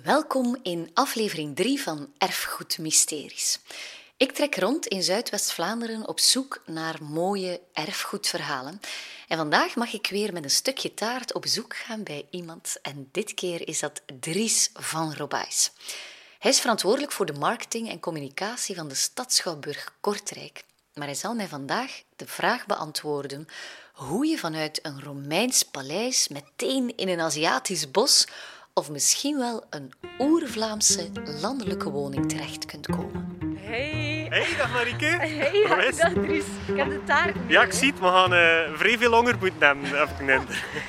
Welkom in aflevering 3 van Erfgoed Mysteries. Ik trek rond in Zuidwest-Vlaanderen op zoek naar mooie erfgoedverhalen. En vandaag mag ik weer met een stukje taart op zoek gaan bij iemand. En dit keer is dat Dries van Robijs. Hij is verantwoordelijk voor de marketing en communicatie van de stad Schouwburg Kortrijk. Maar hij zal mij vandaag de vraag beantwoorden hoe je vanuit een Romeins paleis meteen in een Aziatisch bos of misschien wel een oer-Vlaamse landelijke woning terecht kunt komen. Hey. Hey, dag Marieke. Hey, Hoe is dag het? Dries. Ik heb de taart mee, Ja, ik zie het. We gaan eh vrij veel langer moeten hebben.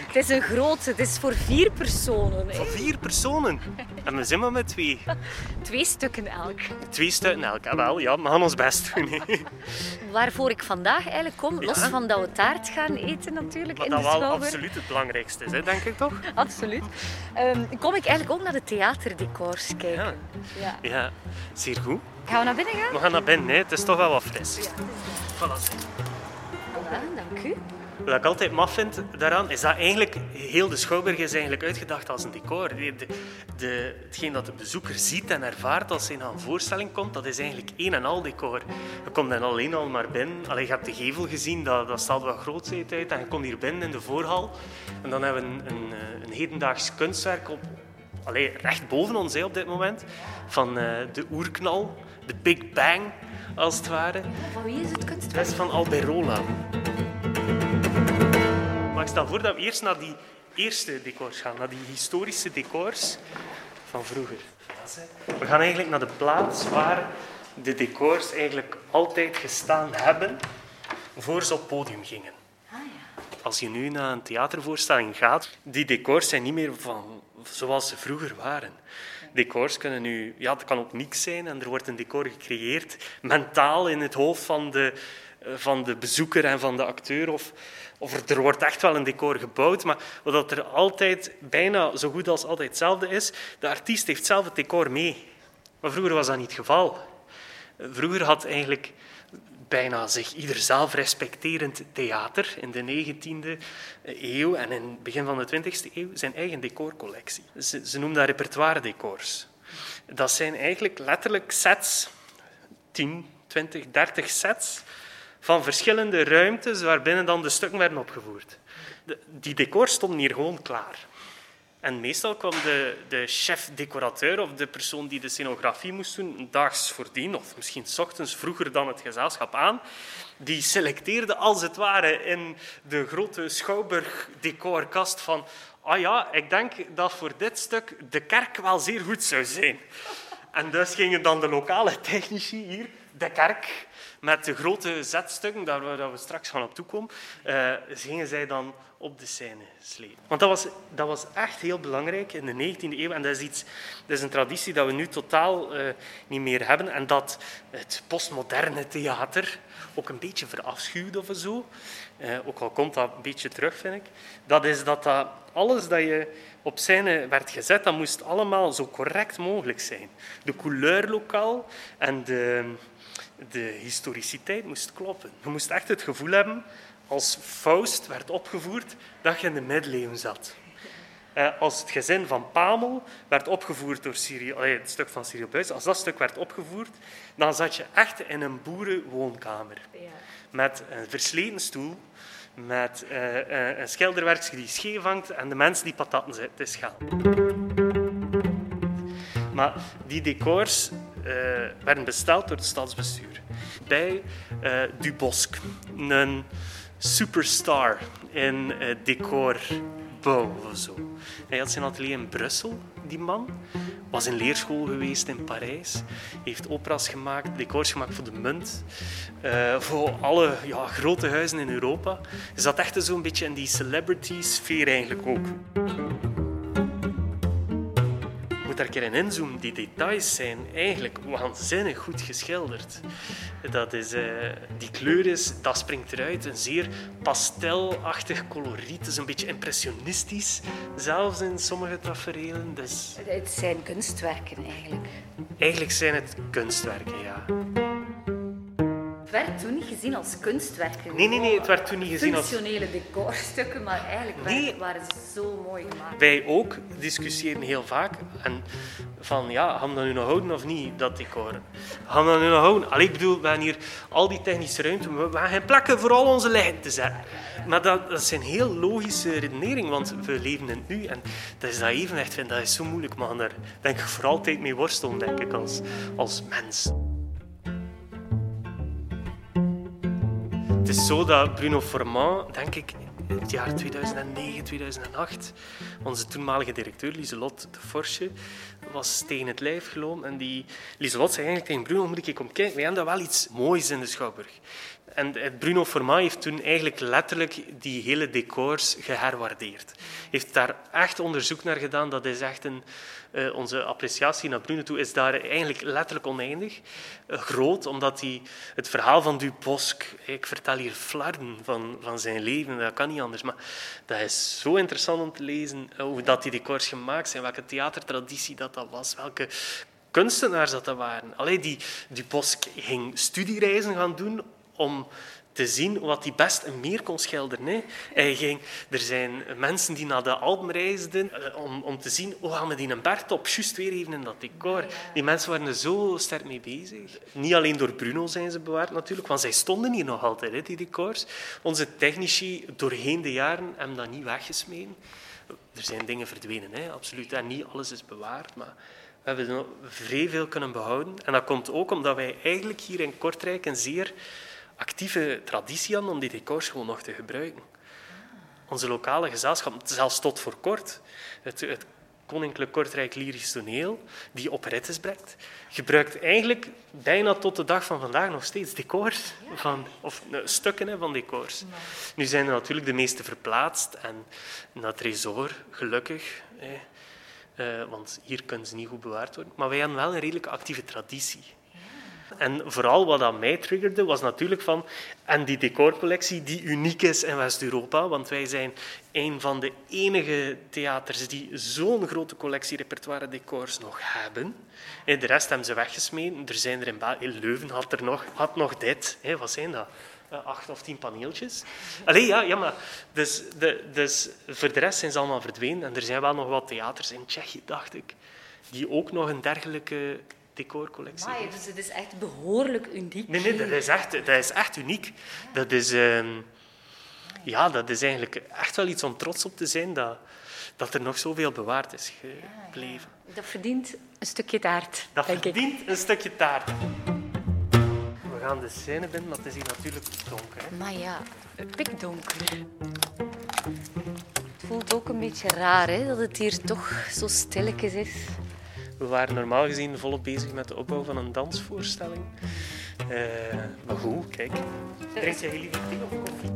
Het is een grote, het is voor vier personen. Van vier personen. En we zijn maar met twee. Twee stukken elk. Twee stukken elk. Ah, wel, ja, we gaan ons best doen. hè. Waarvoor ik vandaag eigenlijk kom, los Ja. van dat we taart gaan eten natuurlijk Wat in dat de wel Schouwburg. absoluut het belangrijkste is, hè, denk ik toch? Absoluut. Ehm, kom ik eigenlijk ook naar de theaterdecors kijken. Ja. Ja, zeer goed. Gaan we naar binnen gaan? We gaan naar binnen, hè. het is toch wel wat fris. Ja. Voilà, dank u. Wat ik altijd maf vind daaraan, is dat eigenlijk heel de Schouwburg is eigenlijk uitgedacht als een decor. De, hetgeen dat de bezoeker ziet en ervaart als hij naar een voorstelling komt, dat is eigenlijk één en al decor. Je komt dan alleen al maar binnen. Allee, je hebt de gevel gezien, dat, dat stelt wel grootheid uit. En je komt hier binnen in de voorhal. En dan hebben we een, een, eh, een hedendaags kunstwerk op, allee, recht boven ons op dit moment. Van eh, de oerknal, de Big Bang, als het ware. Van wie is het Dat kunstwerk? is van Alberola. Maar ik stel voor dat we eerst naar die eerste decors gaan, naar die historische decors van vroeger. We gaan eigenlijk naar de plaats waar de decors eigenlijk altijd gestaan hebben voor ze op het podium gingen. Ah. Als je nu naar een theatervoorstelling gaat, die decors zijn niet meer van zoals ze vroeger waren. Decors kunnen nu, ja, het kan ook niks zijn en er wordt een decor gecreëerd, mentaal in het hoofd van de, van de bezoeker en van de acteur. Of, of er, wordt echt wel een decor gebouwd, maar wat er altijd bijna zo goed als altijd hetzelfde is, de artiest heeft zelf het decor mee. Maar vroeger was dat niet het geval. Vroeger had eigenlijk bijna zich ieder zelfrespecterend theater in de 19e eeuw en in het begin van de 20e eeuw zijn eigen decorcollectie. Ze, ze noemen dat repertoire decors. Dat zijn eigenlijk letterlijk sets, 10, 20, 30 sets van verschillende ruimtes waarbinnen dan de stukken werden opgevoerd. De- die decors stonden hier gewoon klaar. En meestal kwam de, de chef-decorateur of de persoon die de scenografie moest doen, daags voordien, of misschien 's ochtends vroeger dan het gezelschap aan. Die selecteerde als het ware in de grote Schouwburg-decorkast van ah ja, ik denk dat voor dit stuk de kerk wel zeer goed zou zijn. En dus gingen dan de lokale technici hier, de kerk, met de grote zetstukken, daar waar we straks gaan op toekomen, eh gingen zij dan op de scène slepen. Want dat was, dat was echt heel belangrijk in de 19e eeuw. En dat is, iets, dat is een traditie dat we nu totaal eh, niet meer hebben. En dat het postmoderne theater ook een beetje verafschuwt of zo. Eh, ook al komt dat een beetje terug, vind ik. Dat is dat, dat alles dat je op scène werd gezet, dat moest allemaal zo correct mogelijk zijn. De couleur lokaal en de, de historiciteit moest kloppen. Je moest echt het gevoel hebben, als Faust werd opgevoerd, dat je in de middeleeuwen zat. Eh, als het gezin van Pamel werd opgevoerd door Cyril, het stuk van Cyril Buys, als dat stuk werd opgevoerd, dan zat je echt in een boerenwoonkamer. Ja. Met een versleten stoel, met eh, eh, een schilderwerkje die scheef hangt en de mensen die patatten zitten te schalen. Maar die decors werden besteld door het stadsbestuur. Bij eh Dubosc, een superstar in eh, decorbouw of zo. Hij had zijn atelier in Brussel, die man. Was in leerschool geweest in Parijs. Heeft operas gemaakt, decors gemaakt voor de munt. eh, voor alle ja, grote huizen in Europa. Zat echt zo'n beetje in die celebrity-sfeer eigenlijk ook. Moet daar een keer in inzoomen. Die details zijn eigenlijk waanzinnig goed geschilderd. Dat is, eh, die kleur is, dat springt eruit. Een zeer pastelachtig coloriet. Het is een beetje impressionistisch, zelfs in sommige tafereelen. Dus Het zijn kunstwerken eigenlijk. eigenlijk zijn het kunstwerken, ja. Werd toen niet gezien als kunstwerken. Nee, nee, nee, het werd toen niet gezien als... Functionele decorstukken, maar eigenlijk Nee. waren- ze zo mooi gemaakt. Wij ook discussiëren heel vaak. En van, ja, gaan we dat nu nog houden of niet, dat decor? Gaan we dat nu nog houden? Allee, ik bedoel, we hebben hier al die technische ruimte. We we hebben geen plekken voor al onze lichten te zetten. Maar dat, dat zijn heel logische redeneringen, want we leven in het nu. En dat is dat evenwicht, vind, dat is zo moeilijk. Maar daar denk ik voor altijd mee worstelen, denk ik, als, als mens. Het is zo dat Bruno Formant, denk ik, in het jaar 2009, 2008, onze toenmalige directeur Lieselot de Forsche was tegen het lijf gelopen. En die Lieselot zei eigenlijk tegen Bruno, moet ik kom kijken, wij hebben daar wel iets moois in de Schouwburg. En het Bruno Formant heeft toen eigenlijk letterlijk die hele decors geherwaardeerd. Heeft daar echt onderzoek naar gedaan. Dat is echt een, eh, onze appreciatie naar Bruno toe is daar eigenlijk letterlijk oneindig eh, groot, omdat hij het verhaal van Dubosc, ik vertel hier flarden van, van zijn leven, dat kan niet anders, maar dat is zo interessant om te lezen, eh, hoe dat die decors gemaakt zijn, welke theatertraditie dat dat was, welke kunstenaars dat dat waren. Allee, die Dubosc ging studiereizen gaan doen om te zien wat hij best en meer kon schilderen. Hè. Hij ging, er zijn mensen die naar de Alpen reisden eh, om, om te zien hoe gaan we die een bergtop juist weer even in dat decor. Die mensen waren er zo sterk mee bezig. Niet alleen door Bruno zijn ze bewaard natuurlijk, want zij stonden hier nog altijd, hè, die decors. Onze technici doorheen de jaren hebben dat niet weggesmeden. Er zijn dingen verdwenen, hè, absoluut. Niet alles is bewaard, maar we hebben vrij veel kunnen behouden. En dat komt ook omdat wij eigenlijk hier in Kortrijk een zeer actieve traditie hadden om die decors gewoon nog te gebruiken. Onze lokale gezelschap, zelfs tot voor kort, het, het Koninklijk Kortrijk Lyrisch Toneel, die operettes brengt, gebruikt eigenlijk bijna tot de dag van vandaag nog steeds decors, van, of stukken van decors. Nu zijn er natuurlijk de meeste verplaatst en naar Tresor, gelukkig. Hè. Eh, want hier kunnen ze niet goed bewaard worden. Maar wij hadden wel een redelijk actieve traditie. En vooral wat dat mij triggerde, was natuurlijk van... En die decorcollectie die uniek is in West-Europa. Want wij zijn een van de enige theaters die zo'n grote collectie repertoire decors nog hebben. En de rest hebben ze weggesmeden. Er zijn er in België... Leuven had, er nog, had nog dit. Hé, wat zijn dat? Eh, acht of tien paneeltjes. Allee, ja, ja, maar... Dus, de, dus voor de rest zijn ze allemaal verdwenen. En er zijn wel nog wat theaters in Tsjechië, dacht ik, die ook nog een dergelijke decorcollectie Maar dus het is echt behoorlijk uniek. Nee, nee, dat is echt, dat is echt uniek. Dat is, ehm, ja, dat is eigenlijk echt wel iets om trots op te zijn dat, dat er nog zoveel bewaard is gebleven. Dat verdient een stukje taart, Dat denk ik. verdient een stukje taart. We gaan de scène binnen, maar het is hier natuurlijk donker. Hè. Maar ja, pikdonker. Het voelt ook een beetje raar hè, dat het hier toch zo stilletjes is. We waren normaal gezien volop bezig met de opbouw van een dansvoorstelling. Eh, maar goed, kijk. Drink jij liever thee of koffie?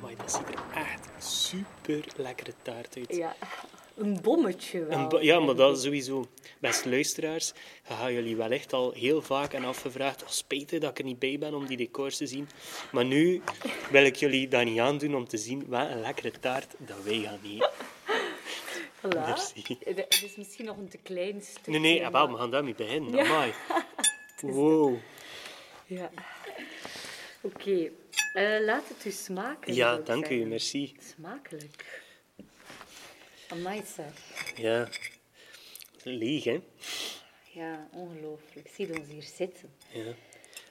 Maar dat ziet er echt super lekkere taart uit. Ja, een bommetje wel. Een ja, maar dat sowieso. Beste luisteraars, gaan jullie wellicht al heel vaak en afgevraagd. Oh, spijtig dat ik er niet bij ben om die decors te zien. Maar nu wil ik jullie dat niet aandoen om te zien wat een lekkere taart dat wij gaan eten. Voilà. Merci. Het is misschien nog een te klein stukje. Nee, nee, ah, wel, we gaan daarmee beginnen. Amai. Wow. Ja. Oké, eh, laat het u smaken. Ja, dank u, merci. Smakelijk. Amai, zeg. Ja. Leeg, hè? Ja, ongelooflijk. Zie ons hier zitten. Ja.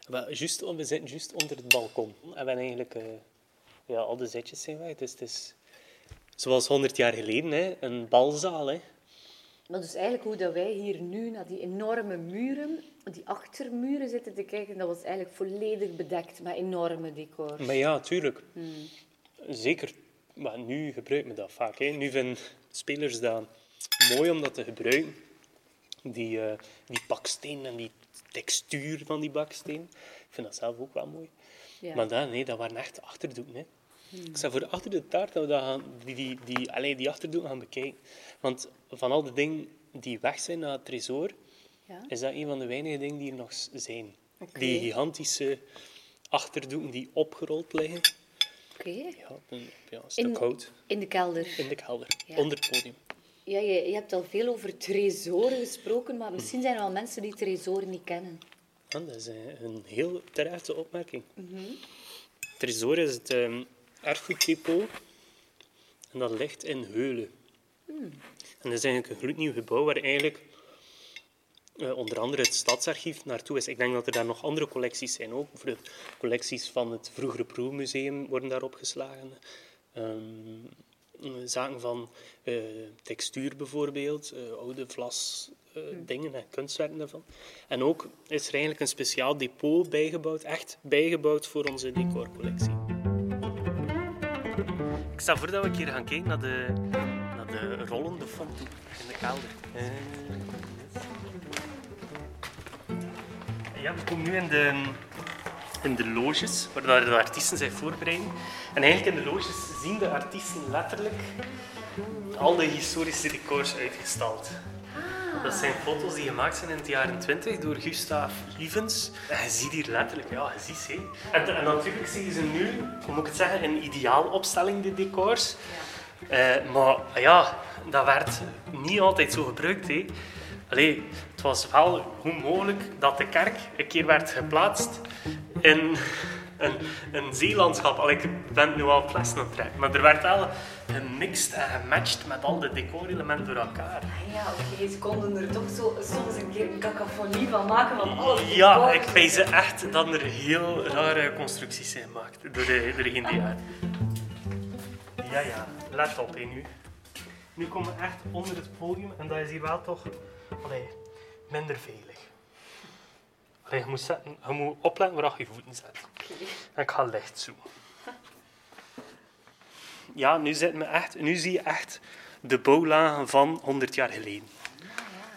Wel, juist, we zitten juist onder het balkon. En we hebben eigenlijk... eh, ja, al de zetjes zijn weg. Dus het is zoals 100 jaar geleden, hè. Een balzaal, hè. Maar dus eigenlijk hoe dat wij hier nu naar die enorme muren, die achtermuren zitten te kijken, dat was eigenlijk volledig bedekt met enorme decors. Maar ja, tuurlijk. Zeker. Maar nu gebruikt men dat vaak. Hè. Nu vinden spelers dat mooi om dat te gebruiken. Die, eh, die baksteen en die textuur van die baksteen. Ik vind dat zelf ook wel mooi. Ja. Maar dat, nee, dat waren echt achterdoeken. Hè. Ik zou voor achter de taart dat we dat gaan, die, die, die, allee, die achterdoeken gaan bekijken. Want van al de dingen die weg zijn naar het tresor, Ja? is dat een van de weinige dingen die er nog zijn. Die gigantische achterdoeken die opgerold liggen. Oké. Ja, een, ja, een stuk In- hout In de kelder. in de kelder, Ja. onder het podium. Ja, je, je hebt al veel over tresoren gesproken, maar misschien zijn er wel mensen die tresoren niet kennen. Ja, dat is een, een heel terechte opmerking. Tresor is het ehm erfgoeddepot en dat ligt in Heulen. En dat is eigenlijk een gloednieuw gebouw waar eigenlijk eh, onder andere het stadsarchief naartoe is. Ik denk dat er daar nog andere collecties zijn ook. Collecties van het vroegere Proefmuseum worden daar opgeslagen. Ehm, zaken van eh, textuur bijvoorbeeld, eh, oude vlas eh, dingen en kunstwerken daarvan. En ook is er eigenlijk een speciaal depot bijgebouwd, echt bijgebouwd voor onze decorcollectie. Stel voor dat we een keer gaan kijken naar de, naar de rollende fonddoek in de kelder. Ja, we komen nu in de, in de loges, waar de artiesten zich voorbereiden. En eigenlijk in de loges zien de artiesten letterlijk al de historische decors uitgestald. Dat zijn foto's die gemaakt zijn in de jaren 20 door Gustav Ivens. En je ziet hier letterlijk, ja, je ziet ze. En, en natuurlijk zie je ze nu, hoe moet ik het zeggen, in ideaalopstelling, de decors. Eh, maar ja, dat werd niet altijd zo gebruikt. Hè. Allee, het was wel goed mogelijk dat de kerk een keer werd geplaatst in een, een zeelandschap. Allee, ik ben nu al flessen aan het trekken. Maar er werd wel gemixt en gematcht met al de decorelementen door elkaar. Ah ja, oké, ze konden er toch zo, soms een keer een cacophonie van maken van alles. Ja, ik wijs echt dat er heel rare constructies zijn gemaakt door, de, door degene die uit. Ja, ja, let op nu. Nu komen we echt onder het podium en dat is hier wel toch allee, minder veilig. Allee, je, moet zetten, je moet opletten waar je je voeten zet. En ik ga licht zoomen. Ja, nu, we echt, nu zie je echt de bouwlagen van 100 jaar geleden.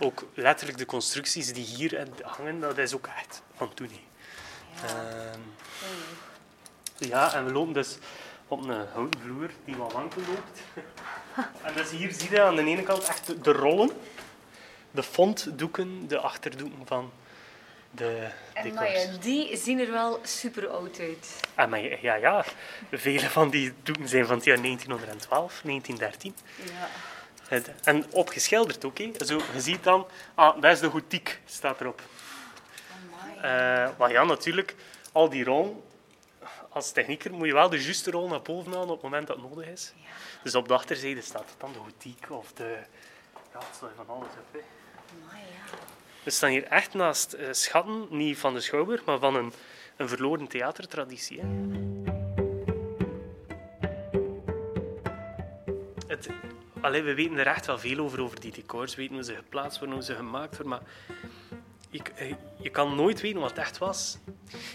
Ook letterlijk de constructies die hier hangen, dat is ook echt van toen. hè. Ehm, ja, en we lopen dus op een houten vloer die wat wankel loopt. En dus hier zie je aan de ene kant echt de rollen, de fontdoeken, de achterdoeken van de decors. ja, die zien er wel super oud uit. Ah, maar ja, ja, vele van die doeken zijn van het jaar 1912, 1913. Ja. Het- En opgeschilderd ook. Zo, je ziet dan, ah, dat is de gotiek, staat erop. Eh, maar ja, natuurlijk, al die rollen, als technieker moet je wel de juiste rol naar boven halen op het moment dat het nodig is. Dus op de achterzijde staat dan de gotiek of de... Ja, het staat van alles op. Hè. Amai, ja. We staan hier echt naast eh, schatten, niet van de Schouwburg, maar van een, een verloren theatertraditie. Hè. Het, we weten er echt wel veel over, over die decors. We weten hoe ze geplaatst worden, hoe ze gemaakt worden, maar je, eh, je kan nooit weten wat het echt was.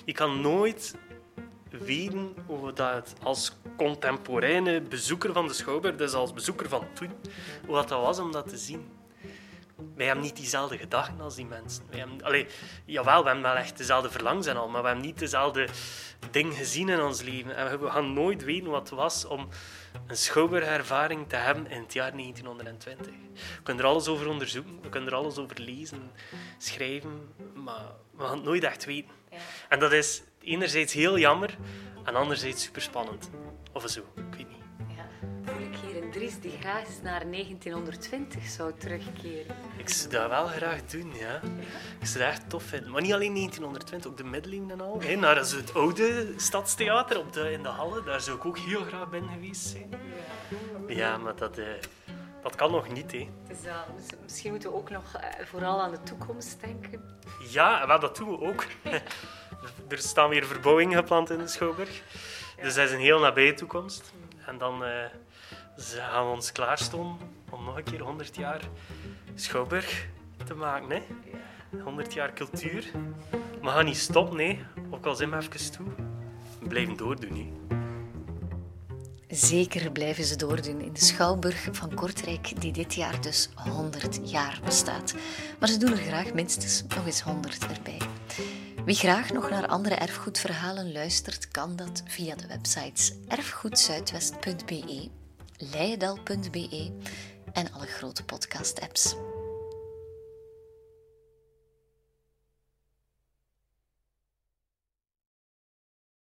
Je kan nooit weten hoe dat het als contemporaine bezoeker van de Schouwburg, dus als bezoeker van toen, hoe dat was om dat te zien wij hebben niet diezelfde gedachten als die mensen. Wij hebben, allee, jawel, we hebben wel echt dezelfde verlangens en al, maar we hebben niet dezelfde dingen gezien in ons leven. En we gaan nooit weten wat het was om een schouwburgervaring te hebben in het jaar 1920. We kunnen er alles over onderzoeken, we kunnen er alles over lezen, schrijven, maar we gaan het nooit echt weten. Ja. En dat is enerzijds heel jammer en anderzijds super spannend. Of zo, ik weet niet. Die graag eens naar 1920 zou terugkeren. Ik zou dat wel graag doen, ja. Ik zou dat echt tof vinden. Maar niet alleen 1920, ook de middeleeuwen en al. Hè. Naar het oude stadstheater op de, in de Halle, daar zou ik ook heel graag binnen geweest zijn. Ja, maar dat, eh, dat kan nog niet, hè. Dus uh, mis- misschien moeten we ook nog eh, vooral aan de toekomst denken. Ja, wel, dat doen we ook. er staan weer verbouwingen gepland in de Schouwburg. Dus dat is een heel nabije toekomst. En dan eh, z- gaan ons klaarstaan om nog een keer 100 jaar Schouwburg te maken. Hè? 100 jaar cultuur. We gaan niet stoppen, nee. ook al zijn we even toe. We blijven doordoen. Hè. Zeker blijven ze doordoen in de Schouwburg van Kortrijk, die dit jaar dus 100 jaar bestaat. Maar ze doen er graag minstens nog eens 100 erbij. Wie graag nog naar andere erfgoedverhalen luistert, kan dat via de websites erfgoedzuidwest.be, leidal.be en alle grote podcast-apps.